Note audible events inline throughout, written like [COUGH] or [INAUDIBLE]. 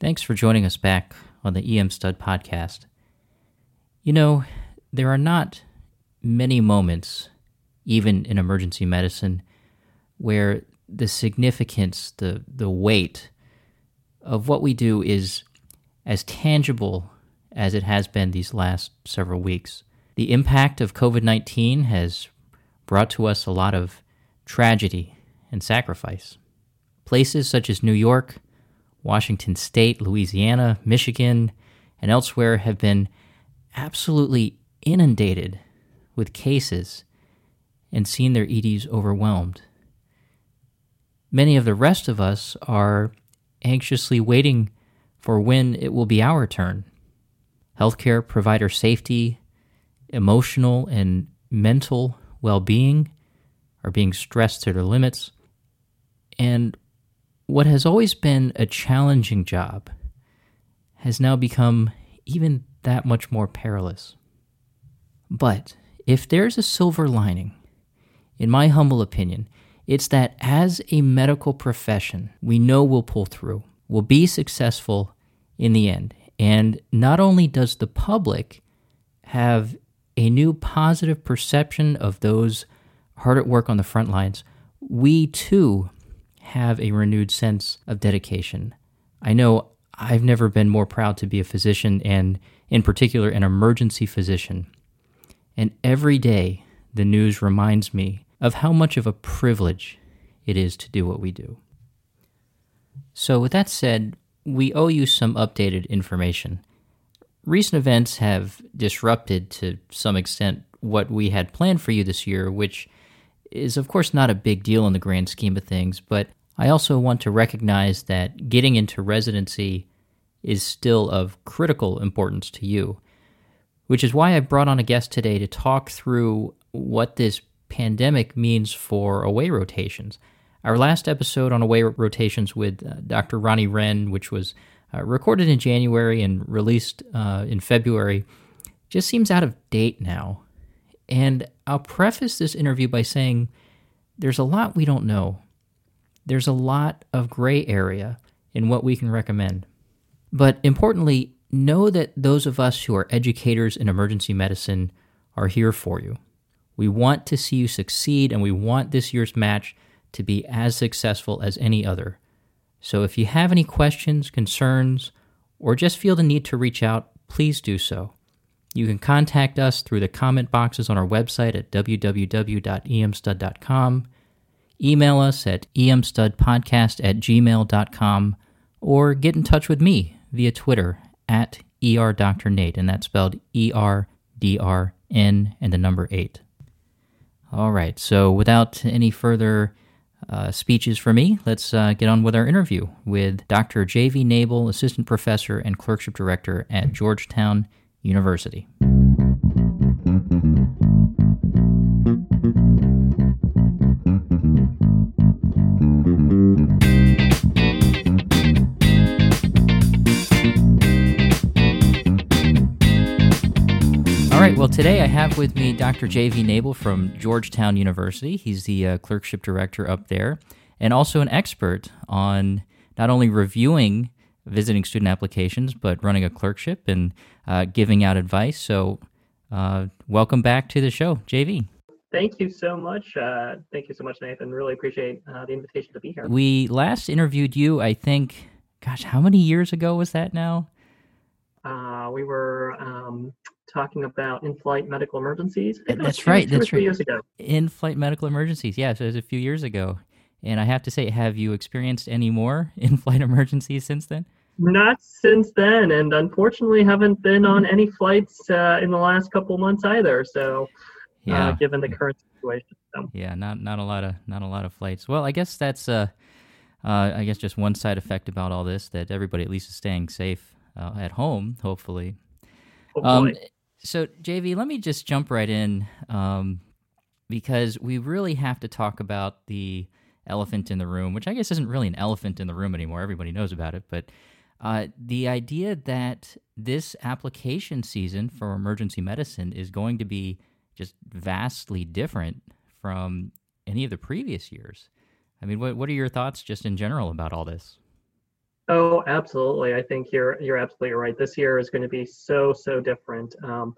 Thanks for joining us back on the EM Stud podcast. You know, there are not many moments, even in emergency medicine, where the significance, the, the weight of what we do is as tangible as it has been these last several weeks. The impact of COVID 19 has brought to us a lot of tragedy and sacrifice. Places such as New York, Washington State, Louisiana, Michigan, and elsewhere have been absolutely inundated with cases and seen their EDs overwhelmed. Many of the rest of us are anxiously waiting for when it will be our turn. Healthcare provider safety, emotional and mental well being are being stressed to their limits. And what has always been a challenging job has now become even that much more perilous. But if there's a silver lining, in my humble opinion, it's that as a medical profession, we know we'll pull through, we'll be successful in the end. And not only does the public have a new positive perception of those hard at work on the front lines, we too have a renewed sense of dedication. I know I've never been more proud to be a physician and, in particular, an emergency physician. And every day, the news reminds me of how much of a privilege it is to do what we do. So, with that said, we owe you some updated information. Recent events have disrupted to some extent what we had planned for you this year, which is, of course, not a big deal in the grand scheme of things, but I also want to recognize that getting into residency is still of critical importance to you, which is why I brought on a guest today to talk through what this pandemic means for away rotations. Our last episode on away rotations with uh, Dr. Ronnie Wren, which was uh, recorded in January and released uh, in February, just seems out of date now. And I'll preface this interview by saying there's a lot we don't know. There's a lot of gray area in what we can recommend. But importantly, know that those of us who are educators in emergency medicine are here for you. We want to see you succeed, and we want this year's match to be as successful as any other. So if you have any questions, concerns, or just feel the need to reach out, please do so. You can contact us through the comment boxes on our website at www.emstud.com, email us at emstudpodcast at gmail.com, or get in touch with me via Twitter at erdrnate, and that's spelled E R D R N and the number 8. All right, so without any further uh, speeches for me, let's uh, get on with our interview with Dr. J.V. Nable, Assistant Professor and Clerkship Director at Georgetown University. All right, well, today I have with me Dr. J.V. Nable from Georgetown University. He's the uh, clerkship director up there and also an expert on not only reviewing visiting student applications, but running a clerkship and uh, giving out advice. So, uh, welcome back to the show, JV. Thank you so much. Uh, thank you so much, Nathan. Really appreciate uh, the invitation to be here. We last interviewed you, I think, gosh, how many years ago was that now? Uh, we were um, talking about in-flight medical emergencies. That's [LAUGHS] right. That's right. Years ago. In-flight medical emergencies. Yeah, so it was a few years ago. And I have to say, have you experienced any more [LAUGHS] in-flight emergencies since then? Not since then, and unfortunately, haven't been on any flights uh, in the last couple months either. So, uh, yeah, uh, given the current situation, so. yeah, not not a lot of not a lot of flights. Well, I guess that's uh, uh, I guess just one side effect about all this that everybody at least is staying safe uh, at home, hopefully. hopefully. Um, so, JV, let me just jump right in um, because we really have to talk about the elephant in the room, which I guess isn't really an elephant in the room anymore. Everybody knows about it, but uh, the idea that this application season for emergency medicine is going to be just vastly different from any of the previous years. I mean, what what are your thoughts just in general about all this? Oh, absolutely. I think you're you're absolutely right. This year is going to be so so different. Um,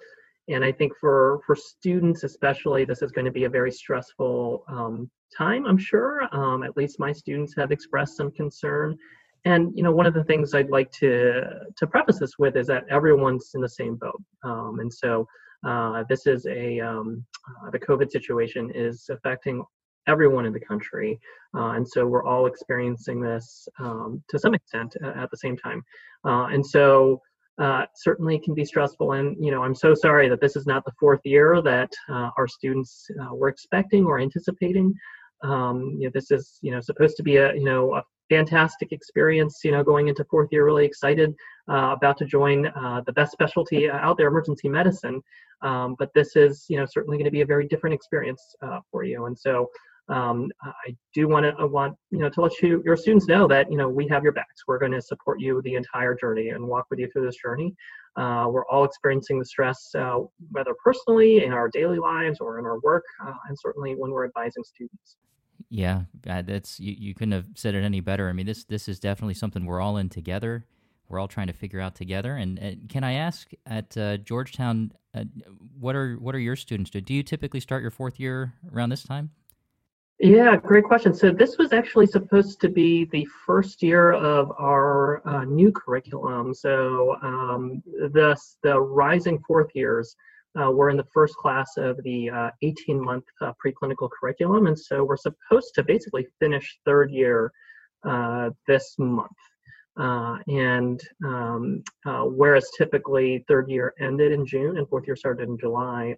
and I think for for students especially, this is going to be a very stressful um, time. I'm sure. Um, at least my students have expressed some concern. And you know, one of the things I'd like to to preface this with is that everyone's in the same boat. Um, and so uh, this is a um, uh, the COVID situation is affecting everyone in the country, uh, and so we're all experiencing this um, to some extent at the same time. Uh, and so uh, certainly can be stressful. And you know, I'm so sorry that this is not the fourth year that uh, our students uh, were expecting or anticipating. Um, you know, this is you know supposed to be a you know a fantastic experience. You know, going into fourth year, really excited, uh, about to join uh, the best specialty out there, emergency medicine. Um, but this is you know certainly going to be a very different experience for you. And so um, I do want to want you know to let you your students know that you know we have your backs. We're going to support you the entire journey and walk with you through this journey. Uh, we're all experiencing the stress, uh, whether personally in our daily lives or in our work, uh, and certainly when we're advising students. Yeah, that's you, you couldn't have said it any better. I mean, this this is definitely something we're all in together. We're all trying to figure out together. And, and can I ask at uh, Georgetown, uh, what are what are your students do? Do you typically start your fourth year around this time? Yeah, great question. So this was actually supposed to be the first year of our uh, new curriculum. So um, the the rising fourth years uh, were in the first class of the 18-month uh, uh, preclinical curriculum, and so we're supposed to basically finish third year uh, this month. Uh, and um, whereas typically third year ended in June and fourth year started in July,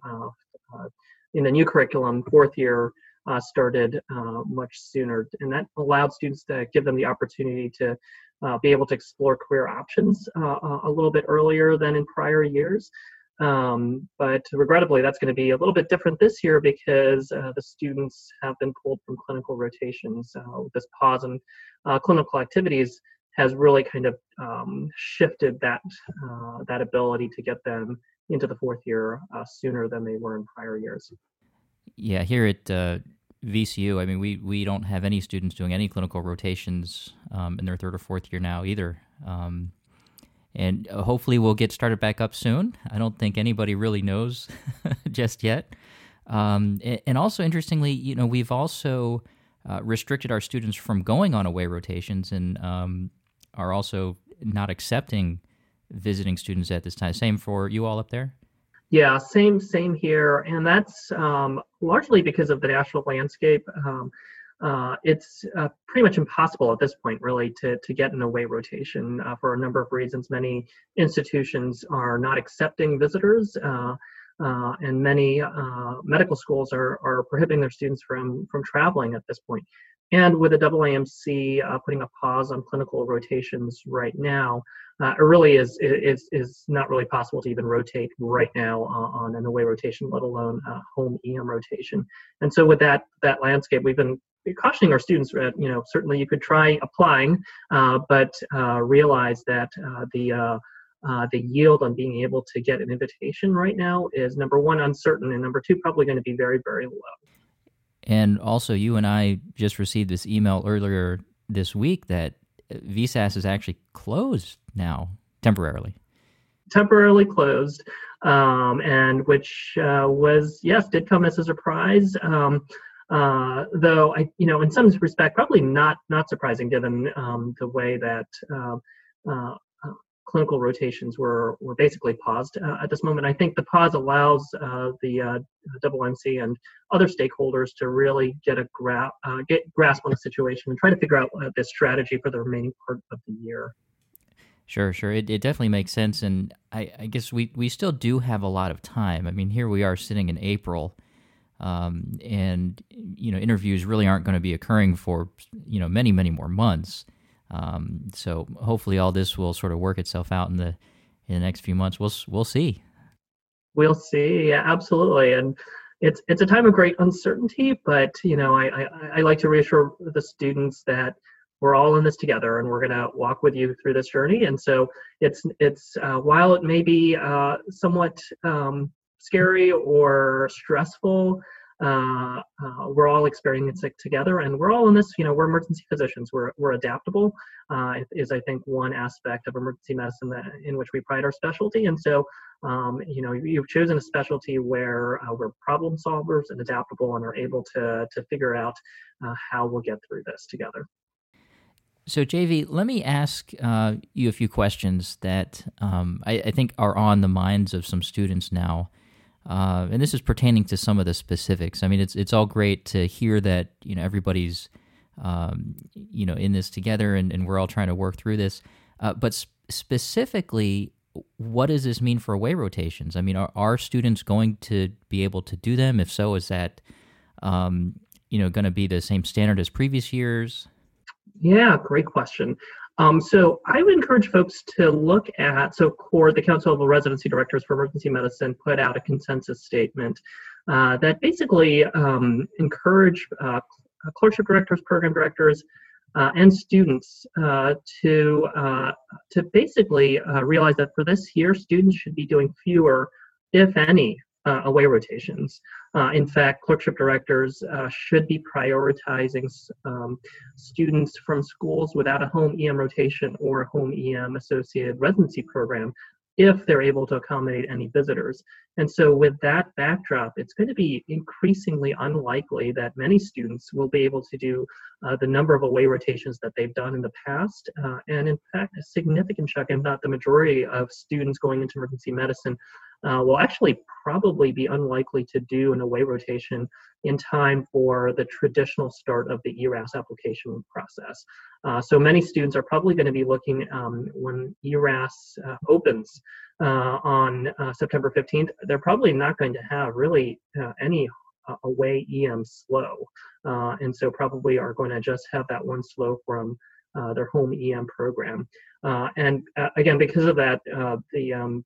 in the new curriculum, fourth year uh, started uh, much sooner. And that allowed students to give them the opportunity to uh, be able to explore career options uh, a little bit earlier than in prior years. Um, but regrettably, that's going to be a little bit different this year because uh, the students have been pulled from clinical rotations. this pause in uh, clinical activities has really kind of um, shifted that that ability to get them into the fourth year sooner than they were in prior years. Yeah, here at uh, VCU, I mean, we, we don't have any students doing any clinical rotations um, in their third or fourth year now either. Um, and uh, hopefully we'll get started back up soon. I don't think anybody really knows [LAUGHS] just yet. Um, and also, interestingly, you know, we've also uh, restricted our students from going on away rotations and um, are also not accepting visiting students at this time. Same for you all up there? Yeah, same same here, and that's um, largely because of the national landscape. Um, uh, it's uh, pretty much impossible at this point, really, to to get an away rotation uh, for a number of reasons. Many institutions are not accepting visitors, uh, uh, and many uh, medical schools are are prohibiting their students from from traveling at this point. And with the AAMC uh, putting a pause on clinical rotations right now, uh, it really is, is is not really possible to even rotate right now uh, on an away rotation, let alone a home EM rotation. And so with that that landscape, we've been cautioning our students that you know certainly you could try applying, uh, but uh, realize that uh, the the yield on being able to get an invitation right now is number one uncertain, and number two probably going to be very very low. And also, you and I just received this email earlier this week that VSAS is actually closed now temporarily. Temporarily closed, um, and which uh, was yes, did come as a surprise. Um, uh, though I, you know, in some respect, probably not not surprising given um, the way that uh, uh clinical rotations were were basically paused uh, at this moment. I think the pause allows uh, the uh, AAMC and other stakeholders to really get a gra- uh, get grasp on the situation and try to figure out uh, this strategy for the remaining part of the year. Sure, sure. It, it definitely makes sense, and I, I guess we, we still do have a lot of time. I mean, here we are sitting in April, um, and you know, interviews really aren't going to be occurring for you know many many more months. Um, so hopefully, all this will sort of work itself out in the in the next few months. We'll we'll see. We'll see. Yeah, absolutely. And it's it's a time of great uncertainty, but you know, I, I, I like to reassure the students that we're all in this together, and we're going to walk with you through this journey. And so it's it's uh, while it may be uh, somewhat um, scary or stressful. Uh, uh, we're all experiencing it together, and we're all in this. You know, we're emergency physicians. We're we're adaptable. Uh, is I think one aspect of emergency medicine that, in which we pride our specialty. And so, um, you know, you've chosen a specialty where uh, we're problem solvers and adaptable, and are able to to figure out uh, how we'll get through this together. So, JV, let me ask you a few questions that um, I, I, think are on the minds of some students now. Uh, and this is pertaining to some of the specifics. I mean, it's it's all great to hear that you know everybody's um, you know in this together, and, and, we're all trying to work through this. Uh, but sp- specifically, what does this mean for away rotations? I mean, are, are students going to be able to do them? If so, is that um, you know going to be the same standard as previous years? Yeah, great question. Um, so I would encourage folks to look at, so CORD, the Council of Residency Directors for Emergency Medicine, put out a consensus statement uh, that basically um, encourage uh, clerkship directors, program directors, uh, and students uh, to uh, to basically uh, realize that for this year, students should be doing fewer, if any, uh, away rotations. Uh, in fact, clerkship directors uh, should be prioritizing um, students from schools without a home EM rotation or a home EM associated residency program if they're able to accommodate any visitors. And so, with that backdrop, it's going to be increasingly unlikely that many students will be able to do uh, the number of away rotations that they've done in the past. Uh, and in fact, a significant chunk, if not the majority, of students going into emergency medicine uh, will actually probably be unlikely to do an away rotation in time for the traditional start of the ERAS application process. Uh, so many students are probably going to be looking um, when ERAS uh, opens uh, on uh, September 15th, they're probably not going to have really uh, any away EM SLOE. and so probably are going to just have that one SLOE from their home EM program. and again, because of that, the um,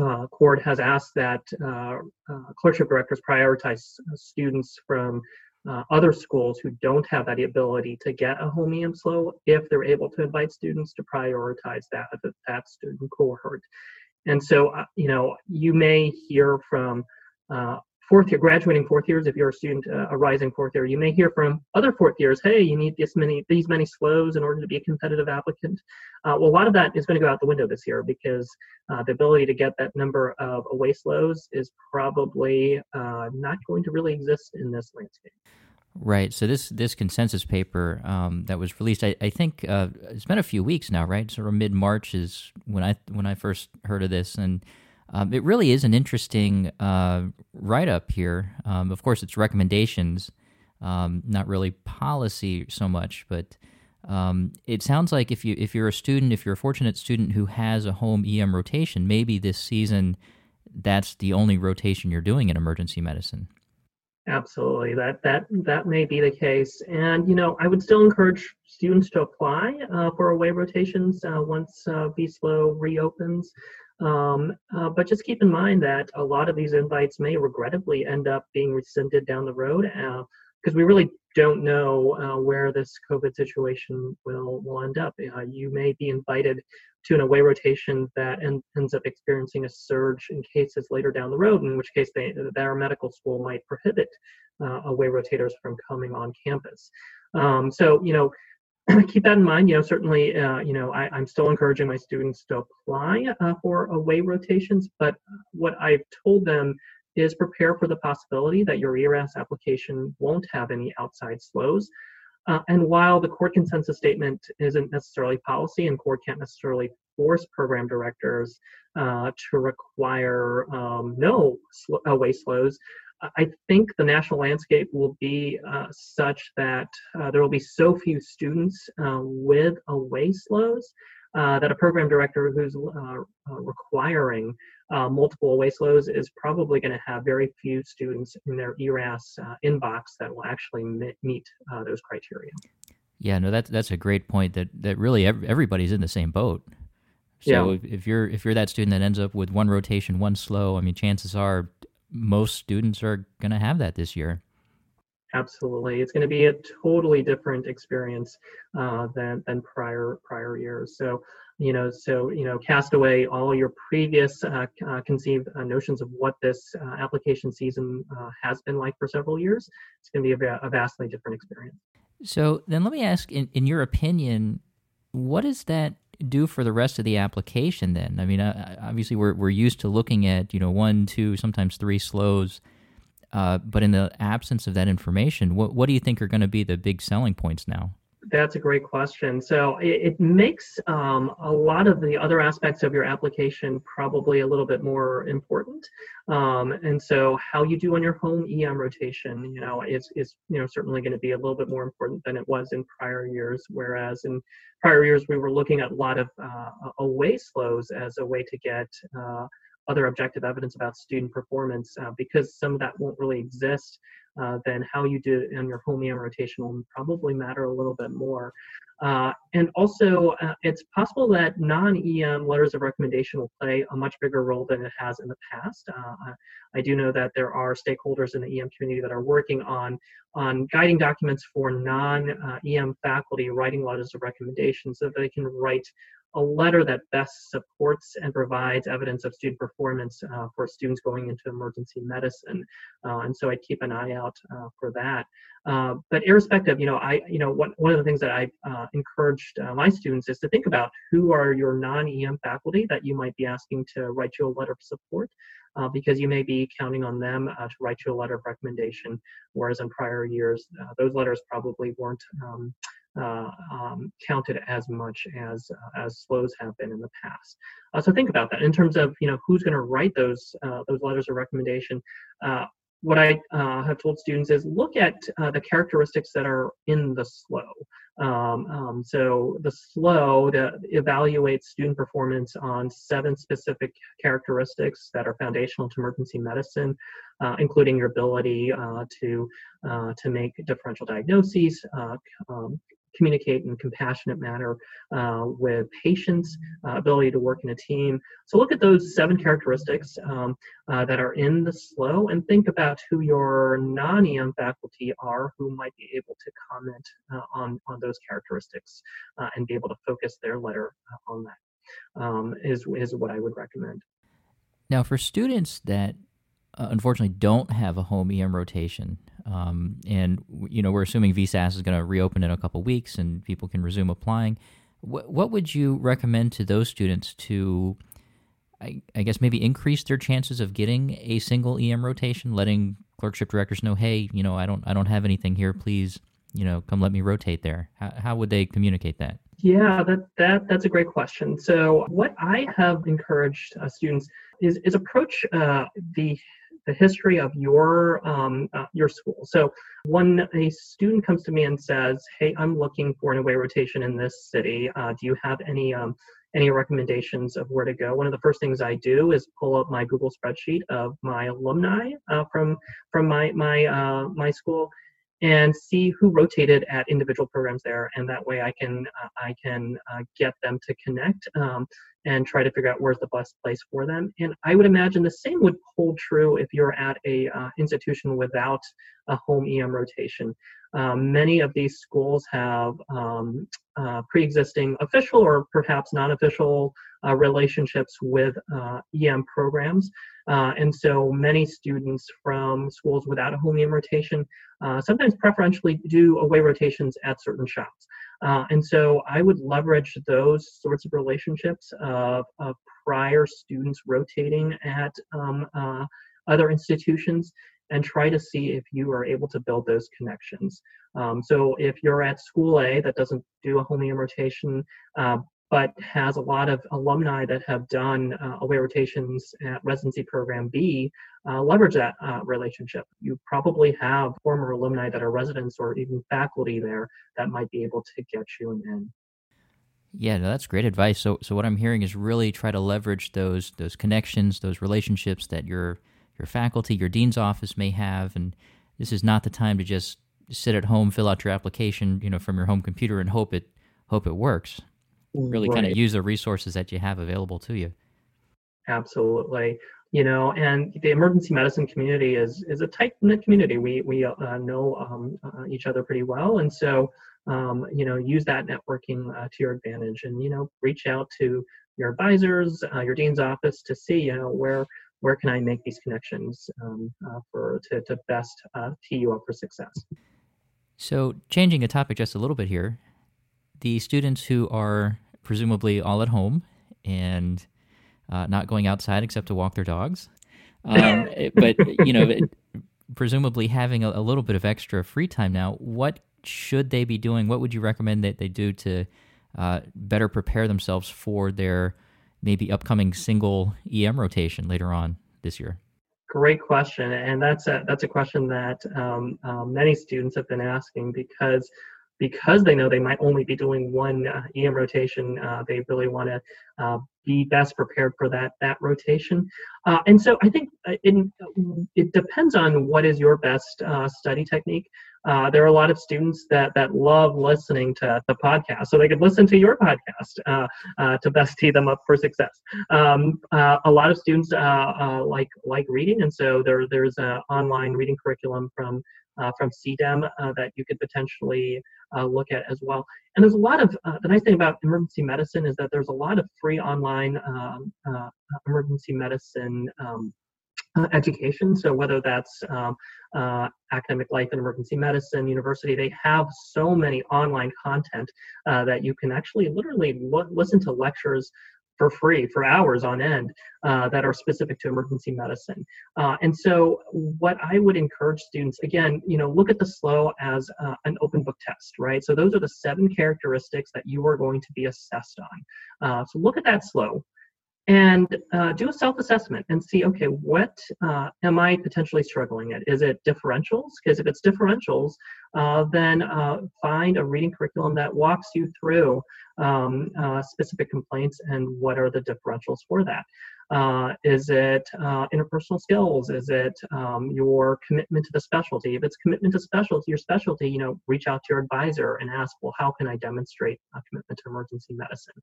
uh, CORD has asked that uh, uh, clerkship directors prioritize students from uh, other schools who don't have that ability to get a home EM SLOE if they're able to invite students to prioritize that that student cohort. And so, uh, you know, you may hear from uh, fourth year graduating fourth years if you're a student uh, a rising fourth year you may hear from other fourth years hey you need this many these many SLOEs in order to be a competitive applicant uh, well a lot of that is going to go out the window this year because uh, the ability to get that number of away SLOEs is probably uh, not going to really exist in this landscape Right. So this this consensus paper um, that was released, I, I think uh, it's been a few weeks now, right? Sort of mid March is when I when I first heard of this, and um, it really is an interesting uh, write up here. Um, of course, it's recommendations, um, not really policy so much, but um, it sounds like if you if you're a student, if you're a fortunate student who has a home EM rotation, maybe this season that's the only rotation you're doing in emergency medicine. Absolutely, that that that may be the case, and you know I would still encourage students to apply uh, for away rotations uh, once uh, reopens. Um, uh, but just keep in mind that a lot of these invites may regrettably end up being rescinded down the road because uh, we really don't know uh, where this COVID situation will, will end up. Uh, you may be invited to an away rotation that en- ends up experiencing a surge in cases later down the road, in which case they, their medical school might prohibit uh, away rotators from coming on campus. Um, so, you know, [CLEARS THROAT] keep that in mind. You know, certainly, uh, you know, I, am still encouraging my students to apply uh, for away rotations, but what I've told them is prepare for the possibility that your ERAS application won't have any outside SLOEs. Uh, and while the CORD consensus statement isn't necessarily policy and CORD can't necessarily force program directors uh, to require um, no sl- away SLOEs, I think the national landscape will be uh, such that uh, there will be so few students uh, with away SLOEs uh, that a program director who's uh, uh, requiring multiple away SLOEs is probably going to have very few students in their ERAS inbox that will actually meet those criteria. Yeah, no, that's that's a great point. That that really everybody's in the same boat. So yeah. if you're if you're that student that ends up with one rotation, one SLOE, I mean, chances are most students are going to have that this year. Absolutely, it's going to be a totally different experience uh, than than prior prior years. So, you know so you know cast away all your previous uh, uh, conceived uh, notions of what this uh, application season uh, has been like for several years it's going to be a, a, vastly different experience so then let me ask in, in your opinion what does that do for the rest of the application then? I mean uh, obviously we're, we're used to looking at you know one two sometimes three SLOEs but in the absence of that information what, what do you think are going to be the big selling points now that's a great question. So it, it makes um, a lot of the other aspects of your application probably a little bit more important. Um, and so how you do on your home EM rotation, you know, is, is you know certainly going to be a little bit more important than it was in prior years. Whereas in prior years we were looking at a lot of uh, away SLOEs as a way to get uh, other objective evidence about student performance uh, because some of that won't really exist uh, then how you do it on your home EM rotation will probably matter a little bit more. Uh, and also, uh, it's possible that non-EM letters of recommendation will play a much bigger role than it has in the past. Uh, I do know that there are stakeholders in the EM community that are working on on guiding documents for non-EM uh, faculty writing letters of recommendation so that they can write a letter that best supports and provides evidence of student performance uh, for students going into emergency medicine. Uh, and so I keep an eye out uh, for that. Uh, but irrespective, you know, I, you know, one, of the things that I uh, encouraged uh, my students is to think about who are your non-EM faculty that you might be asking to write you a letter of support. Because you may be counting on them to write you a letter of recommendation, whereas in prior years, those letters probably weren't um, uh, um, counted as much as uh, as SLOEs have been in the past. Uh, so think about that in terms of you know who's going to write those uh, those letters of recommendation. Uh, what I uh, have told students is look at the characteristics that are in the SLOE. Um, um, so the SLOE that evaluates student performance on seven specific characteristics that are foundational to emergency medicine, uh, including your ability uh, to uh, to make differential diagnoses, um, communicate in a compassionate manner uh, with patients, uh, ability to work in a team. So look at those seven characteristics um, uh, that are in the SLOE and think about who your non-EM faculty are who might be able to comment uh, on, on those characteristics uh, and be able to focus their letter uh, on that. Um, is is what I would recommend. Now, for students that uh, unfortunately don't have a home EM rotation. Um, and you know we're assuming VSAS is going to reopen in a couple weeks and people can resume applying. What, what would you recommend to those students to, I, I, guess, maybe increase their chances of getting a single EM rotation? Letting clerkship directors know, hey, you know, I don't I don't have anything here. Please, you know, come let me rotate there. How, how would they communicate that? Yeah, that, that that's a great question. So what I have encouraged uh, students is is approach uh, the the history of your um, uh, your school. So when a student comes to me and says, "Hey, I'm looking for an away rotation in this city. Uh, do you have any um, any recommendations of where to go?" One of the first things I do is pull up my Google spreadsheet of my alumni uh, from from my my uh, my school and see who rotated at individual programs there and that way i can uh, i can uh, get them to connect um, and try to figure out where's the best place for them. And i would imagine the same would hold true if you're at a uh, institution without a home em rotation um, many of these schools have um, uh, pre-existing official or perhaps non-official uh, relationships with uh, EM programs. Uh, and so many students from schools without a home EM rotation uh, sometimes preferentially do away rotations at certain shops. Uh, and so I would leverage those sorts of relationships of, of prior students rotating at um, other institutions and try to see if you are able to build those connections. Um, so if you're at school A that doesn't do a home EM rotation, uh, but has a lot of alumni that have done uh, away rotations at residency program B, uh, leverage that uh, relationship. You probably have former alumni that are residents or even faculty there that might be able to get you an in. Yeah, no, that's great advice. So, so what I'm hearing is really try to leverage those those connections, those relationships that your your faculty, your dean's office may have, and this is not the time to just sit at home, fill out your application, you know, from your home computer and hope it hope it works. Really right. kind of use the resources that you have available to you. Absolutely. You know, and the emergency medicine community is is a tight knit community. We we uh, know um, uh, each other pretty well, and so um, you know, use that networking uh, to your advantage, and you know, reach out to your advisors, uh, your dean's office to see, you know, where where can I make these connections um, uh, for to, to best uh, tee you up for success. So, changing the topic just a little bit here, the students who are presumably all at home and uh, not going outside except to walk their dogs, um, [LAUGHS] but you know, presumably having a, a, little bit of extra free time now, what should they be doing? What would you recommend that they do to uh, better prepare themselves for their maybe upcoming single EM rotation later on this year? Great question, and that's a that's a question that um, um, many students have been asking because because they know they might only be doing one uh, EM rotation, uh, they really want to uh, be best prepared for that that rotation. Uh, and so I think uh, it, it depends on what is your best uh, study technique. There are a lot of students that that love listening to the podcast, so they could listen to your podcast to best tee them up for success. Um, a lot of students like like reading, and so there there's an online reading curriculum from uh, from CDEM uh, that you could potentially uh, look at as well. And there's a lot of, uh, the nice thing about emergency medicine is that there's a lot of free online um, uh, emergency medicine um, uh, education. So whether that's um, academic life and emergency medicine, university, they have so many online content that you can actually literally lo- listen to lectures for free for hours on end uh, that are specific to emergency medicine. Uh, and so what I would encourage students, again, you know, look at the SLOE as uh, an open book test, right? So those are the seven characteristics that you are going to be assessed on. Uh, so look at that SLOE and uh, do a self-assessment and see okay what uh, am i potentially struggling at? Is it differentials? Because if it's differentials uh, then uh, find a reading curriculum that walks you through um, uh, specific complaints and what are the differentials for that uh, is it uh, interpersonal skills? Is it um, your commitment to the specialty? If it's commitment to specialty, your specialty, you know, reach out to your advisor and ask, well, how can I demonstrate a commitment to emergency medicine?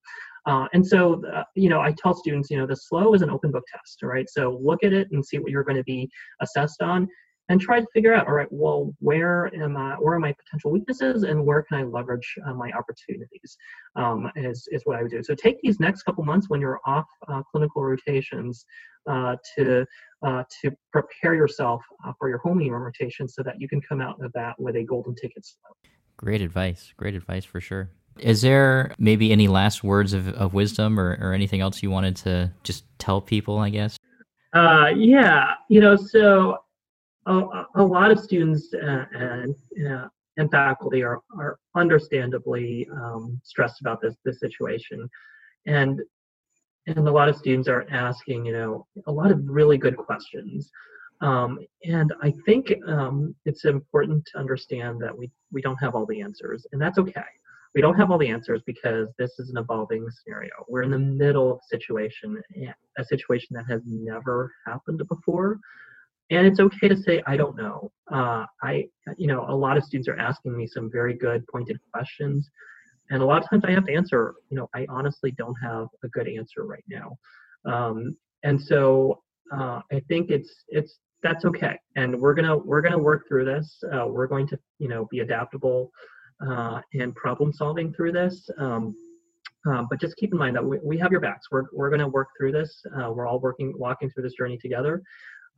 Uh, and so, uh, you know, I tell students, you know, the SLOE is an open book test, right? So look at it and see what you're going to be assessed on and try to figure out all right well where am i where are my potential weaknesses and where can i leverage uh, my opportunities? Um, is, is what i would do. So take these next couple months when you're off uh, clinical rotations uh, to uh, to prepare yourself uh, for your home rotation so that you can come out of that with a golden ticket SLOE. great advice. Great advice for sure. Is there maybe any last words of, of wisdom or, or anything else you wanted to just tell people i guess? Uh, yeah. You know so a, a lot of students uh, and and faculty are are understandably um, stressed about this this situation, and and a lot of students are asking you know a lot of really good questions. Um, and I think um, it's important to understand that we, we don't have all the answers, and that's okay. We don't have all the answers because this is an evolving scenario. We're in the middle of a situation, a situation that has never happened before and it's okay to say i don't know. Uh, i you know a lot of students are asking me some very good pointed questions and a lot of times i have to answer you know i honestly don't have a good answer right now. Um, and so uh, i think it's it's that's okay. And we're gonna we're gonna work through this. Uh, we're going to you know be adaptable uh, and problem solving through this. Um, uh, but just keep in mind that we, we have your backs. We're, we're going to work through this. Uh, we're all working, walking through this journey together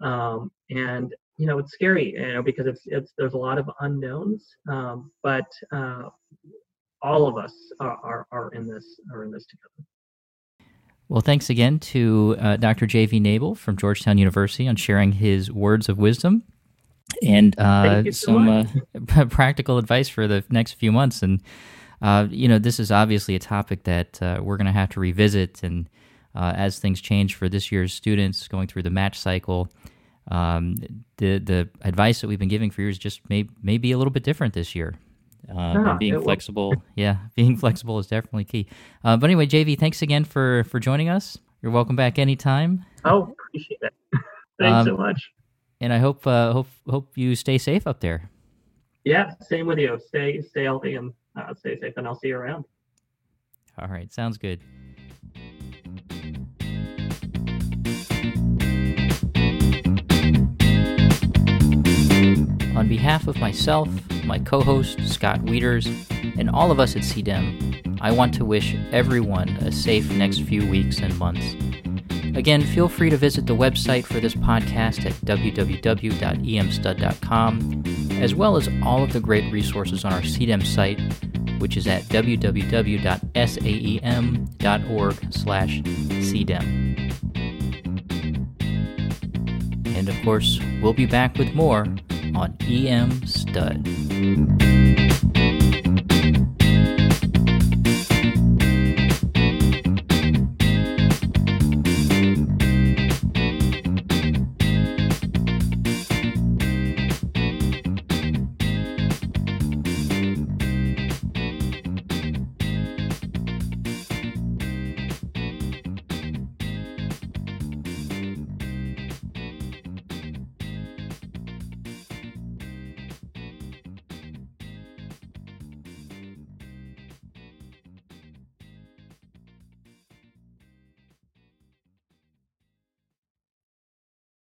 um, and you know it's scary you know because it's it's there's a lot of unknowns um, but uh, all of us are, are, are in this are in this together well, thanks again to uh, Dr. J.V. Nable from Georgetown University on sharing his words of wisdom and uh, some uh, [LAUGHS] practical advice for the next few months. And, uh, you know, this is obviously a topic that uh, we're going to have to revisit. And uh, as things change for this year's students going through the match cycle, um, the the advice that we've been giving for years just may may be a little bit different this year. Uh, yeah, being flexible, yeah, [LAUGHS] being flexible is definitely key. Uh, but anyway, JV, thanks again for for joining us. You're welcome back anytime. Oh, appreciate it. [LAUGHS] Thanks um, so much. And I hope uh, hope hope you stay safe up there. Yeah, same with you. Stay stay healthy and uh, stay safe, and I'll see you around. All right, sounds good. On behalf of myself, my co host, Scott Wieters, and all of us at CDEM, I want to wish everyone a safe next few weeks and months. Again, feel free to visit the website for this podcast at www.emstud.com, as well as all of the great resources on our CDEM site, which is at www.saem.org/cdem. And of course, we'll be back with more on EM Stud.